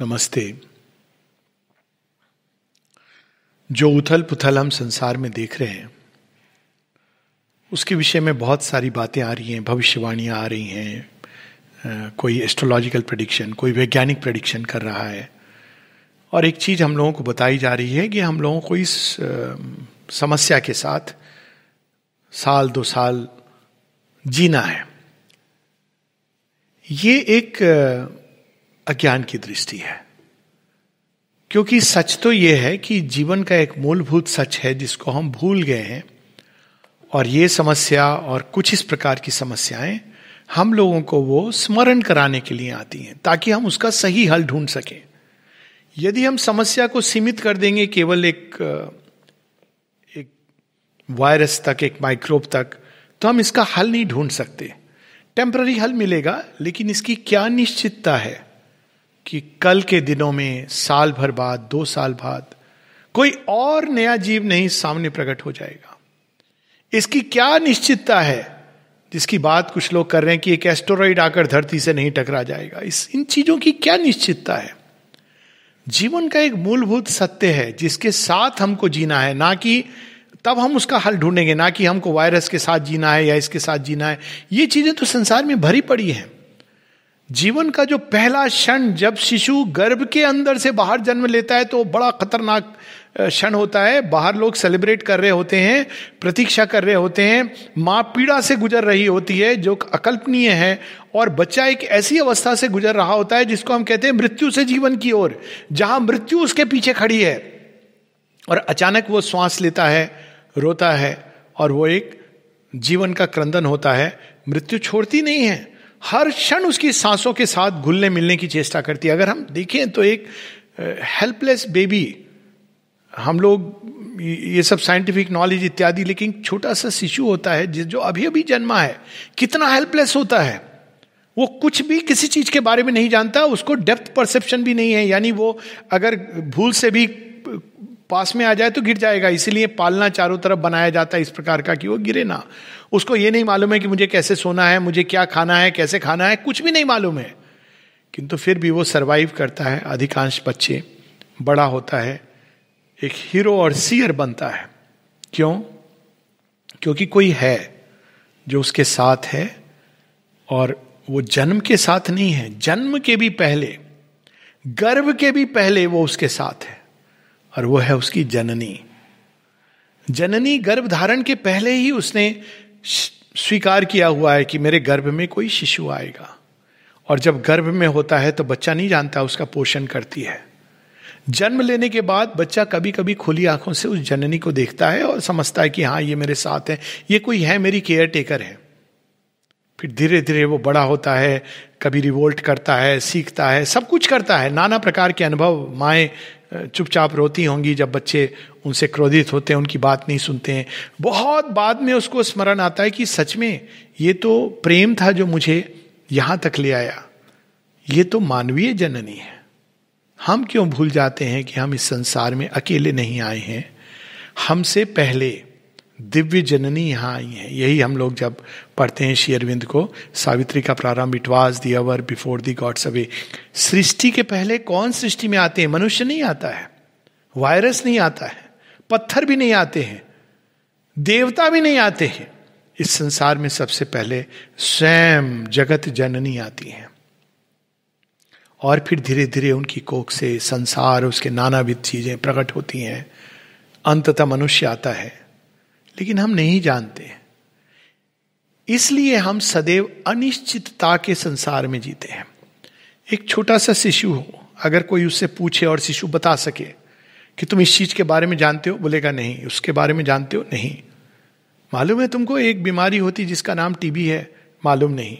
नमस्ते। जो उथल पुथल हम संसार में देख रहे हैं, उसके विषय में बहुत सारी बातें आ रही हैं, भविष्यवाणियाँ आ रही हैं कोई एस्ट्रोलॉजिकल प्रडिक्शन कोई वैज्ञानिक प्रडिक्शन कर रहा है। और एक चीज़ हम लोगों को बताई जा रही है कि हम लोगों को इस समस्या के साथ साल दो साल जीना है। ये एक अज्ञान की दृष्टि है। क्योंकि सच तो यह है कि जीवन का एक मूलभूत सच है जिसको हम भूल गए हैं और ये समस्या और कुछ इस प्रकार की समस्याएँ हम लोगों को वो स्मरण कराने के लिए आती हैं, ताकि हम उसका सही हल ढूंढ सकें। यदि हम समस्या को सीमित कर देंगे, केवल एक एक वायरस तक, एक माइक्रोब तक तो हम इसका हल नहीं ढूंढ सकते। टेम्पररी हल मिलेगा, लेकिन इसकी क्या निश्चितता है? कि कल के दिनों में साल भर बाद, दो साल बाद, कोई और नया जीव नहीं सामने प्रकट हो जाएगा। इसकी क्या निश्चितता है? जिसकी बात कुछ लोग कर रहे हैं कि एक एस्टोरॉइड आकर धरती से नहीं टकरा जाएगा। इस, इन चीज़ों की क्या निश्चितता है? जीवन का एक मूलभूत सत्य है, जिसके साथ हमको जीना है। ना कि तब हम उसका हल ढूंढेंगे, ना कि हमको वायरस के साथ जीना है या इसके साथ जीना है। ये चीज़ें तो संसार में भरी पड़ी हैं। जीवन का जो पहला क्षण जब शिशु गर्भ के अंदर से बाहर जन्म लेता है तो बड़ा खतरनाक क्षण होता है। बाहर लोग सेलिब्रेट कर रहे होते हैं, प्रतीक्षा कर रहे होते हैं। माँ पीड़ा से गुजर रही होती है, जो अकल्पनीय है, और बच्चा एक ऐसी अवस्था से गुजर रहा होता है, जिसको हम कहते हैं मृत्यु से जीवन की ओर, जहाँ मृत्यु उसके पीछे खड़ी है। और अचानक वो श्वास लेता है, रोता है, और वो एक जीवन का क्रंदन होता है। मृत्यु छोड़ती नहीं है। हर क्षण उसकी सांसों के साथ घुलने मिलने की चेष्टा करती है। अगर हम देखें तो एक हेल्पलेस बेबी हम लोग ये सब साइंटिफिक नॉलेज इत्यादि, लेकिन छोटा सा शिशु होता है जिस, जो अभी अभी जन्मा है, कितना हेल्पलेस होता है। वो कुछ भी किसी चीज़ के बारे में नहीं जानता, उसको डेप्थ परसेप्शन भी नहीं है। यानी वो अगर भूल से भी पास में आ जाए तो गिर जाएगा, इसीलिए पालना चारों तरफ़ बनाया जाता है इस प्रकार का कि वो गिरे ना। उसको ये नहीं मालूम है कि मुझे कैसे सोना है, मुझे क्या खाना है, कैसे खाना है, कुछ भी नहीं मालूम है। किंतु फिर भी वो सरवाइव करता है, अधिकांश बच्चे, बड़ा होता है, एक हीरो और सीयर बनता है। क्यों? क्योंकि कोई है जो उसके साथ है और वो जन्म के साथ नहीं है। जन्म के भी पहले, गर्भ के भी पहले वो उसके साथ है। और वो है उसकी जननी। जननी गर्भ धारण के पहले ही उसने स्वीकार किया हुआ है कि मेरे गर्भ में कोई शिशु आएगा। और जब गर्भ में होता है तो बच्चा नहीं जानता उसका पोषण करती है। जन्म लेने के बाद बच्चा कभी कभी खुली आँखों से उस जननी को देखता है और समझता है कि हाँ ये मेरे साथ है, ये कोई है, मेरी केयर टेकर है। फिर धीरे धीरे वो बड़ा होता है, कभी रिवोल्ट करता है, सीखता है, सब कुछ करता है, नाना प्रकार के अनुभव, माए चुपचाप रोती होंगी जब बच्चे उनसे क्रोधित होते हैं, उनकी बात नहीं सुनते हैं। बहुत बाद में उसको स्मरण आता है कि सच में ये तो प्रेम था जो मुझे यहाँ तक ले आया। ये तो मानवीय जननी है। हम क्यों भूल जाते हैं कि हम इस संसार में अकेले नहीं आए हैं? हमसे पहले दिव्य जननी यहाँ आई है। यही हम लोग जब पढ़ते हैं शेयरविंद को, सावित्री का प्रारंभ it was the hour before the gods away सृष्टि के पहले कौन सृष्टि में आते हैं? मनुष्य नहीं आता है, वायरस नहीं आता है, पत्थर भी नहीं आते हैं, देवता भी नहीं आते हैं। इस संसार में सबसे पहले स्वयं जगत जननी आती है। और फिर धीरे धीरे उनकी कोख से संसार, उसके नानाविध चीज़ें प्रकट होती हैं। अंततः मनुष्य आता है। लेकिन हम नहीं जानते। इसलिए हम सदैव अनिश्चितता के संसार में जीते हैं। एक छोटा सा शिशु हो, अगर कोई उससे पूछे और शिशु बता सके कि तुम इस चीज़ के बारे में जानते हो, बोलेगा नहीं, उसके बारे में जानते हो, नहीं। मालूम है तुमको, एक बीमारी होती जिसका नाम टीबी है, मालूम नहीं।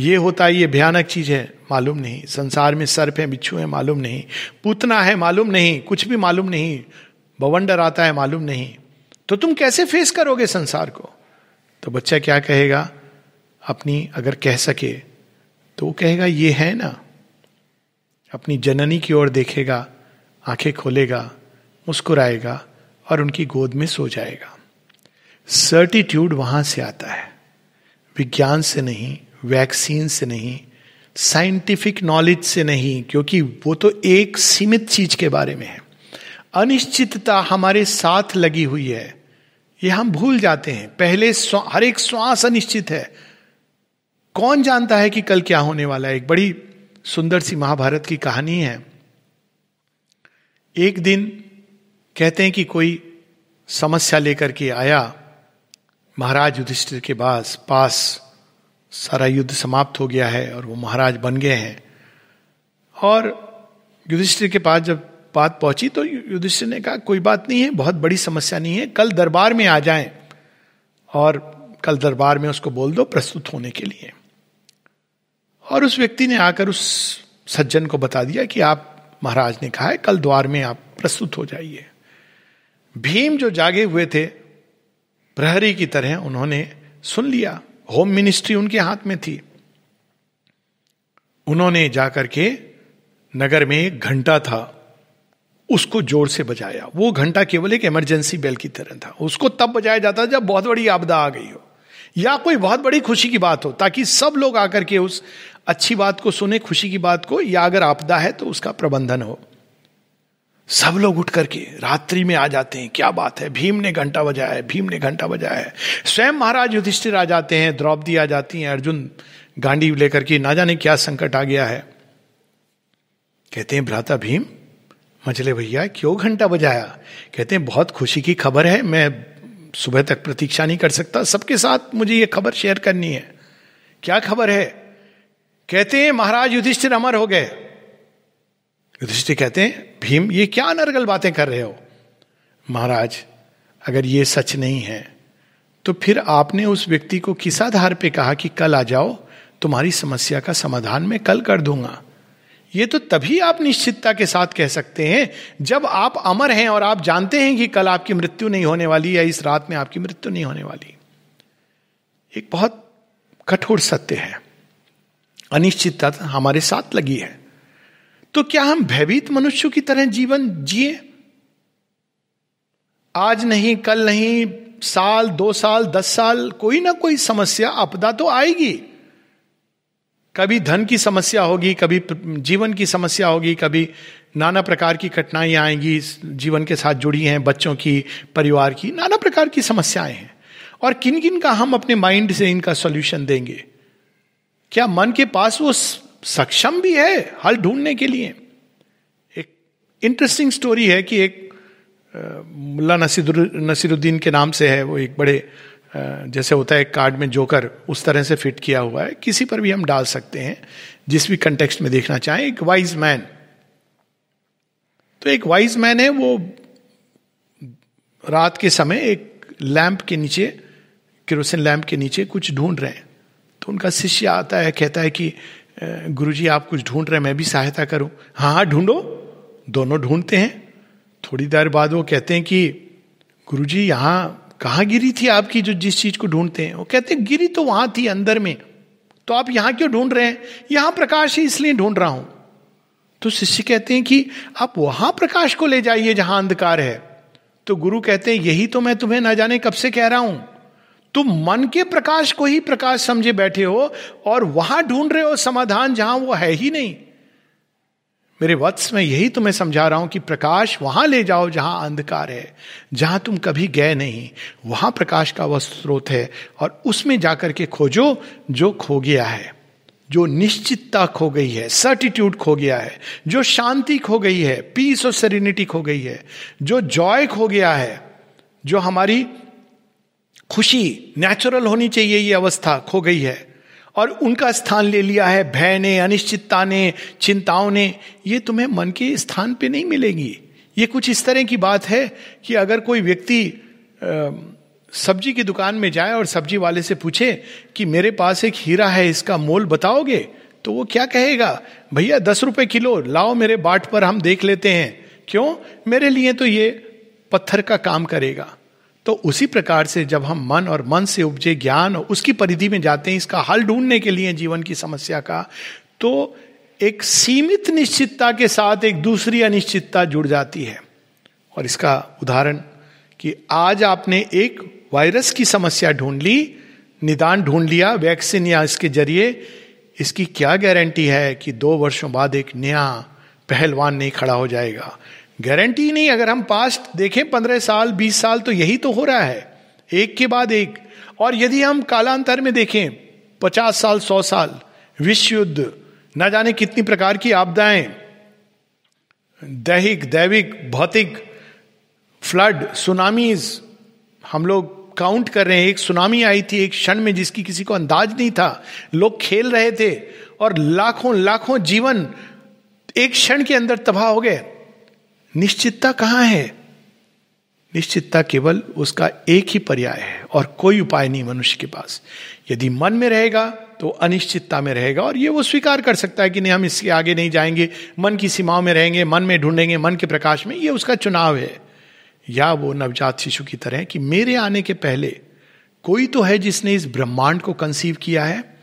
ये होता है, ये भयानक चीज़ है, मालूम नहीं। संसार में सर्प है, बिच्छू है, मालूम नहीं। पूतना है, मालूम नहीं। कुछ भी मालूम नहीं। बवंडर आता है, मालूम नहीं। तो तुम कैसे फेस करोगे संसार को? तो बच्चा क्या कहेगा? अपनी अगर कह सके तो वो कहेगा, ये है ना। अपनी जननी की ओर देखेगा, आँखें खोलेगा, मुस्कुराएगा और उनकी गोद में सो जाएगा। सर्टिट्यूड वहाँ से आता है। विज्ञान से नहीं वैक्सीन से नहीं साइंटिफिक नॉलेज से नहीं, क्योंकि वो तो एक सीमित चीज़ के बारे में है। अनिश्चितता हमारे साथ लगी हुई है। ये हम भूल जाते हैं। पहले हर एक श्वास अनिश्चित है। कौन जानता है कि कल क्या होने वाला है? एक बड़ी सुंदर सी महाभारत की कहानी है। एक दिन कहते हैं कि कोई समस्या लेकर के आया। महाराज युधिष्ठिर के पास पास सारा युद्ध समाप्त हो गया है और वो महाराज बन गए हैं। और युधिष्ठिर के पास जब बात पहुँची तो युधिष्ठिर ने कहा, कोई बात नहीं है, बहुत बड़ी समस्या नहीं है, कल दरबार में आ जाएँ। और कल दरबार में उसको बोल दो प्रस्तुत होने के लिए। और उस व्यक्ति ने आकर उस सज्जन को बता दिया कि आप, महाराज ने कहा है, कल द्वार में आप प्रस्तुत हो जाइए। भीम जो जागे हुए थे, प्रहरी की तरह उन्होंने सुन लिया। होम मिनिस्ट्री उनके हाथ में थी। उन्होंने जाकर के नगर में एक घंटा था। उसको ज़ोर से बजाया। वो घंटा केवल एक इमरजेंसी बेल की तरह था। उसको तब बजाया जाता जब बहुत बड़ी आपदा आ गई हो। या कोई बहुत बड़ी खुशी की बात हो, ताकि सब लोग आकर के उस अच्छी बात को सुने, खुशी की बात को, या अगर आपदा है तो उसका प्रबंधन हो। सब लोग उठ करके रात्रि में आ जाते हैं। क्या बात है? भीम ने घंटा बजाया है, भीम ने घंटा बजाया है। स्वयं महाराज युधिष्ठिर आ जाते हैं, द्रौपदी आ जाती हैं, अर्जुन गांडी लेकर के, ना जाने क्या संकट आ गया है। कहते हैं, भ्राता भीम मचले भैया, क्यों घंटा बजाया? कहते हैं, बहुत खुशी की खबर है, मैं सुबह तक प्रतीक्षा नहीं कर सकता, सबके साथ मुझे ये खबर शेयर करनी है। क्या खबर है? कहते हैं, महाराज युधिष्ठिर अमर हो गए। युधिष्ठिर कहते हैं, भीम, ये क्या अनर्गल बातें कर रहे हो? महाराज, अगर ये सच नहीं है तो फिर आपने उस व्यक्ति को किस आधार पे कहा कि कल आ जाओ, तुम्हारी समस्या का समाधान मैं कल कर दूँगा? ये तो तभी आप निश्चितता के साथ कह सकते हैं, जब आप अमर हैं और आप जानते हैं कि कल आपकी मृत्यु नहीं होने वाली या इस रात में आपकी मृत्यु नहीं होने वाली। एक बहुत कठोर सत्य है। अनिश्चितता हमारे साथ लगी है। तो क्या हम भयभीत मनुष्यों की तरह जीवन जिए? आज नहीं, कल नहीं, साल, दो साल, दस साल, कोई ना कोई समस्या, आपदा तो आएगी। कभी धन की समस्या होगी, कभी जीवन की समस्या होगी, कभी नाना प्रकार की कठिनाइयाँ आएँगी, जीवन के साथ जुड़ी हैं, बच्चों की, परिवार की, नाना प्रकार की समस्याएँ हैं। और किन किन का हम अपने माइंड से इनका सॉल्यूशन देंगे? क्या मन के पास वो सक्षम भी है हल ढूँढने के लिए? एक इंटरेस्टिंग स्टोरी है कि एक मुल्ला नसीरुद्दीन के नाम से है वो एक बड़े जैसे होता है कार्ड में जोकर उस तरह से फिट किया हुआ है, किसी पर भी हम डाल सकते हैं, जिस भी कंटेक्स्ट में देखना चाहें, एक वाइज मैन तो एक वाइज मैन है, वो रात के समय एक लैंप के नीचे केरोसिन लैंप के नीचे कुछ ढूंढ रहे हैं। तो उनका शिष्य आता है, कहता है कि गुरुजी, आप कुछ ढूंढ रहे हैं, मैं भी सहायता करूँ। हाँ हाँ ढूंढो। दोनों ढूंढते हैं। थोड़ी देर बाद वो कहते हैं कि, गुरुजी, यहाँ कहाँ गिरी थी आपकी जो जिस चीज़ को ढूंढते हैं? वो कहते हैं, गिरी तो वहाँ थी अंदर में। तो आप यहाँ क्यों ढूंढ रहे हैं? यहाँ प्रकाश ही इसलिए ढूंढ रहा हूँ। तो शिष्य कहते हैं कि आप वहाँ प्रकाश को ले जाइए जहाँ अंधकार है। तो गुरु कहते हैं, यही तो मैं तुम्हें ना जाने कब से कह रहा हूँ। तुम मन के प्रकाश को ही प्रकाश समझे बैठे हो और वहाँ ढूंढ रहे हो समाधान जहाँ वो है ही नहीं। मेरे वत्स में यही तुम्हें समझा रहा हूँ कि प्रकाश वहाँ ले जाओ जहाँ अंधकार है, जहाँ तुम कभी गए नहीं। वहाँ प्रकाश का वह स्रोत है और उसमें जाकर के खोजो जो खो गया है, जो निश्चितता खो गई है सर्टिट्यूड खो गया है, जो शांति खो गई है पीस और सेरिनिटी खो गई है, जो जॉय खो गया है, जो हमारी खुशी नेचुरल होनी चाहिए ये अवस्था खो गई है। और उनका स्थान ले लिया है भय ने अनिश्चितता ने चिंताओं ने ये तुम्हें मन के स्थान पे नहीं मिलेगी। ये कुछ इस तरह की बात है कि अगर कोई व्यक्ति सब्ज़ी की दुकान में जाए और सब्ज़ी वाले से पूछे कि मेरे पास एक हीरा है, इसका मोल बताओगे? तो वो क्या कहेगा? भैया, दस रुपए किलो, लाओ मेरे बाट पर, हम देख लेते हैं। क्यों? मेरे लिए तो ये पत्थर का काम करेगा। तो उसी प्रकार से जब हम मन और मन से उपजे ज्ञान और उसकी परिधि में जाते हैं, इसका हल ढूँढने के लिए जीवन की समस्या का तो एक सीमित निश्चितता के साथ एक दूसरी अनिश्चितता जुड़ जाती है। और इसका उदाहरण कि आज आपने एक वायरस की समस्या ढूंढ ली, निदान ढूंढ लिया, वैक्सीन या इसके ज़रिए, इसकी क्या गारंटी है कि दो वर्षों बाद एक नया पहलवान नहीं खड़ा हो जाएगा? गारंटी नहीं, अगर हम पास्ट देखें, पंद्रह साल, बीस साल तो यही तो हो रहा है। एक के बाद एक। और यदि हम कालांतर में देखें, पचास साल, सौ साल, विश्व युद्ध, न जाने कितनी प्रकार की आपदाएँ, दैहिक, दैविक, भौतिक, फ्लड, सुनामीज, हम लोग काउंट कर रहे हैं। एक सुनामी आई थी एक क्षण में जिसकी किसी को अंदाज नहीं था। लोग खेल रहे थे और लाखों लाखों जीवन एक क्षण के अंदर तबाह हो गए। निश्चितता कहाँ है? निश्चितता केवल उसका एक ही पर्याय है और कोई उपाय नहीं मनुष्य के पास। यदि मन में रहेगा तो अनिश्चितता में रहेगा और ये वो स्वीकार कर सकता है कि नहीं, हम इसके आगे नहीं जाएँगे, मन की सीमाओं में रहेंगे, मन में ढूंढेंगे, मन के प्रकाश में, ये उसका चुनाव है। या वो नवजात शिशु की तरह कि मेरे आने के पहले कोई तो है जिसने इस ब्रह्मांड को कंसीव किया है,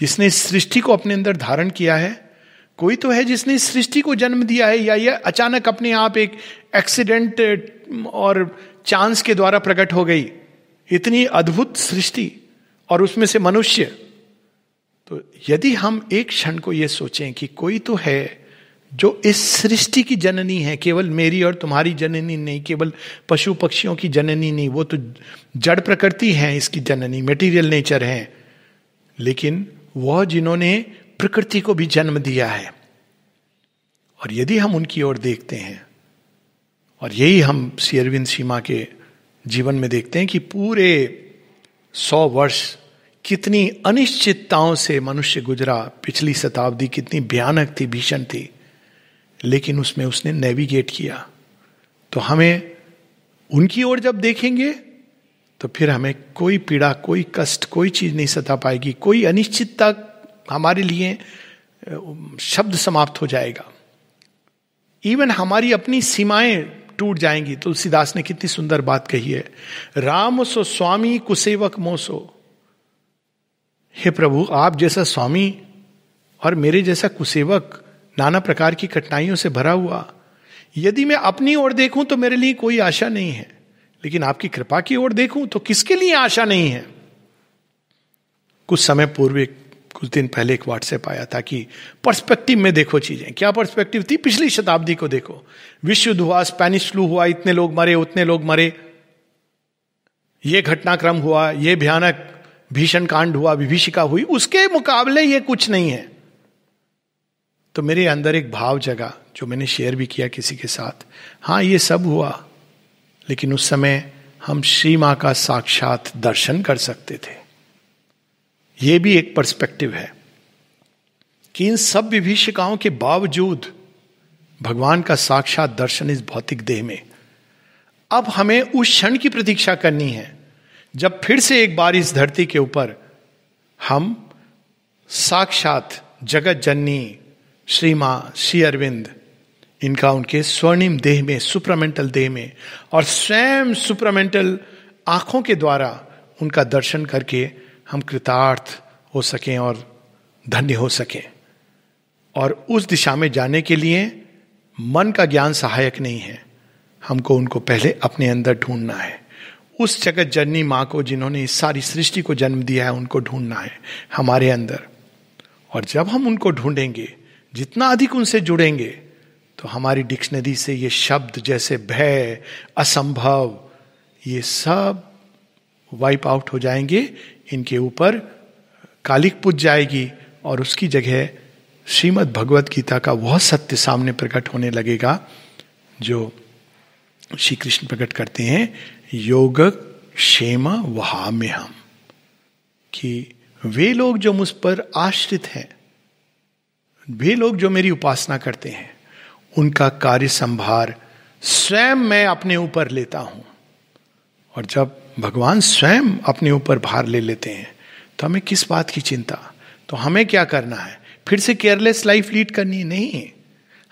जिसने इस सृष्टि को अपने अंदर धारण किया है कोई तो है जिसने सृष्टि को जन्म दिया है या यह अचानक अपने आप एक एक्सीडेंट और चांस के द्वारा प्रकट हो गई। इतनी अद्भुत सृष्टि और उसमें से मनुष्य। तो यदि हम एक क्षण को यह सोचें कि कोई तो है जो इस सृष्टि की जननी है, केवल मेरी और तुम्हारी जननी नहीं, केवल पशु पक्षियों की जननी नहीं, वो तो जड़ प्रकृति है, इसकी जननी मेटीरियल नेचर है। लेकिन वह जिन्होंने प्रकृति को भी जन्म दिया है। और यदि हम उनकी ओर देखते हैं, और यही हम श्री अरविंद सीमा के जीवन में देखते हैं कि पूरे सौ वर्ष कितनी अनिश्चितताओं से मनुष्य गुजरा, पिछली शताब्दी कितनी भयानक थी, भीषण थी, लेकिन उसमें उसने नेविगेट किया। तो हमें उनकी ओर जब देखेंगे तो फिर हमें कोई पीड़ा, कोई कष्ट, कोई चीज़ नहीं सता पाएगी, कोई अनिश्चितता हमारे लिए शब्द समाप्त हो जाएगा। इवन हमारी अपनी सीमाएँ टूट जाएँगी। तुलसीदास ने कितनी सुंदर बात कही है। राम सो स्वामी कुसेवक मोसो। हे प्रभु, आप जैसा स्वामी और मेरे जैसा कुसेवक नाना प्रकार की कठिनाइयों से भरा हुआ। यदि मैं अपनी ओर देखूँ तो मेरे लिए कोई आशा नहीं है। लेकिन आपकी कृपा की ओर देखूँ तो किसके लिए आशा नहीं है? कुछ समय पूर्व कुछ दिन पहले एक व्हाट्सएप आया था कि पर्सपेक्टिव में देखो चीज़ें। क्या पर्सपेक्टिव थी? पिछली शताब्दी को देखो। विश्व हुआ स्पेनिश फ्लू हुआ, इतने लोग मरे, उतने लोग मरे। ये घटनाक्रम हुआ, ये भयानक भीषण कांड हुआ, विभीषिका हुई। उसके मुकाबले ये कुछ नहीं है। तो मेरे अंदर एक भाव जगा, जो मैंने शेयर भी किया किसी के साथ। हाँ ये सब हुआ, लेकिन उस समय हम श्री माँ का साक्षात दर्शन कर सकते थे। यह भी एक पर्सपेक्टिव है कि इन सब विभीषिकाओं के बावजूद भगवान का साक्षात दर्शन इस भौतिक देह में। अब हमें उस क्षण की प्रतीक्षा करनी है, जब फिर से एक बार इस धरती के ऊपर हम साक्षात जगत जननी श्री माँ श्री अरविंद, इनका उनके स्वर्णिम देह में सुप्रमेंटल देह में और स्वयं सुप्रमेंटल आँखों के द्वारा उनका दर्शन करके हम कृतार्थ हो सकें और धन्य हो सकें। और उस दिशा में जाने के लिए मन का ज्ञान सहायक नहीं है। हमको उनको पहले अपने अंदर ढूंढना है। उस जगत जननी माँ को जिन्होंने इस सारी सृष्टि को जन्म दिया है, उनको ढूंढना है हमारे अंदर। और जब हम उनको ढूंढेंगे, जितना अधिक उनसे जुड़ेंगे तो हमारी डिक्शनरी से ये शब्द जैसे भय, असंभव, ये सब वाइप आउट हो जाएँगे। इनके ऊपर कालिक पुज जाएगी और उसकी जगह श्रीमद् भगवत गीता का वह सत्य सामने प्रकट होने लगेगा, जो श्री कृष्ण प्रकट करते हैं, योग क्षेम वहा में हम कि वे लोग जो मुझ पर आश्रित हैं, वे लोग जो मेरी उपासना करते हैं, उनका कार्य संभार स्वयं मैं अपने ऊपर लेता हूँ। और जब भगवान स्वयं अपने ऊपर भार ले लेते हैं। तो हमें किस बात की चिंता? तो हमें क्या करना है? फिर से केयरलेस लाइफ लीड करनी? नहीं।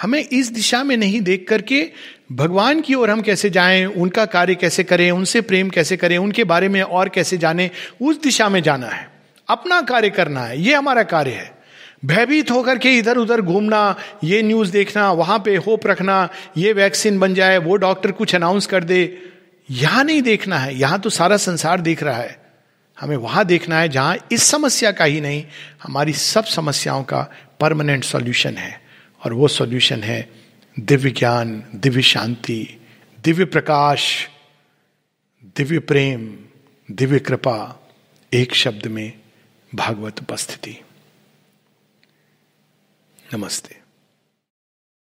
हमें इस दिशा में नहीं देख करके भगवान की ओर हम कैसे जाएँ, उनका कार्य कैसे करें, उनसे प्रेम कैसे करें, उनके बारे में और कैसे जाने, उस दिशा में जाना है। अपना कार्य करना है। ये हमारा कार्य है। भयभीत होकर के इधर उधर घूमना, ये न्यूज़ देखना, वहाँ पे होप रखना, ये वैक्सीन बन जाए, वो डॉक्टर कुछ अनाउंस कर दे। यहाँ नहीं देखना है, यहाँ तो सारा संसार देख रहा है। हमें वहाँ देखना है जहाँ इस समस्या का ही नहीं, हमारी सब समस्याओं का परमानेंट सॉल्यूशन है। और वो सॉल्यूशन है दिव्य ज्ञान, दिव्य शांति, दिव्य प्रकाश, दिव्य प्रेम, दिव्य कृपा, एक शब्द में भागवत उपस्थिति। नमस्ते।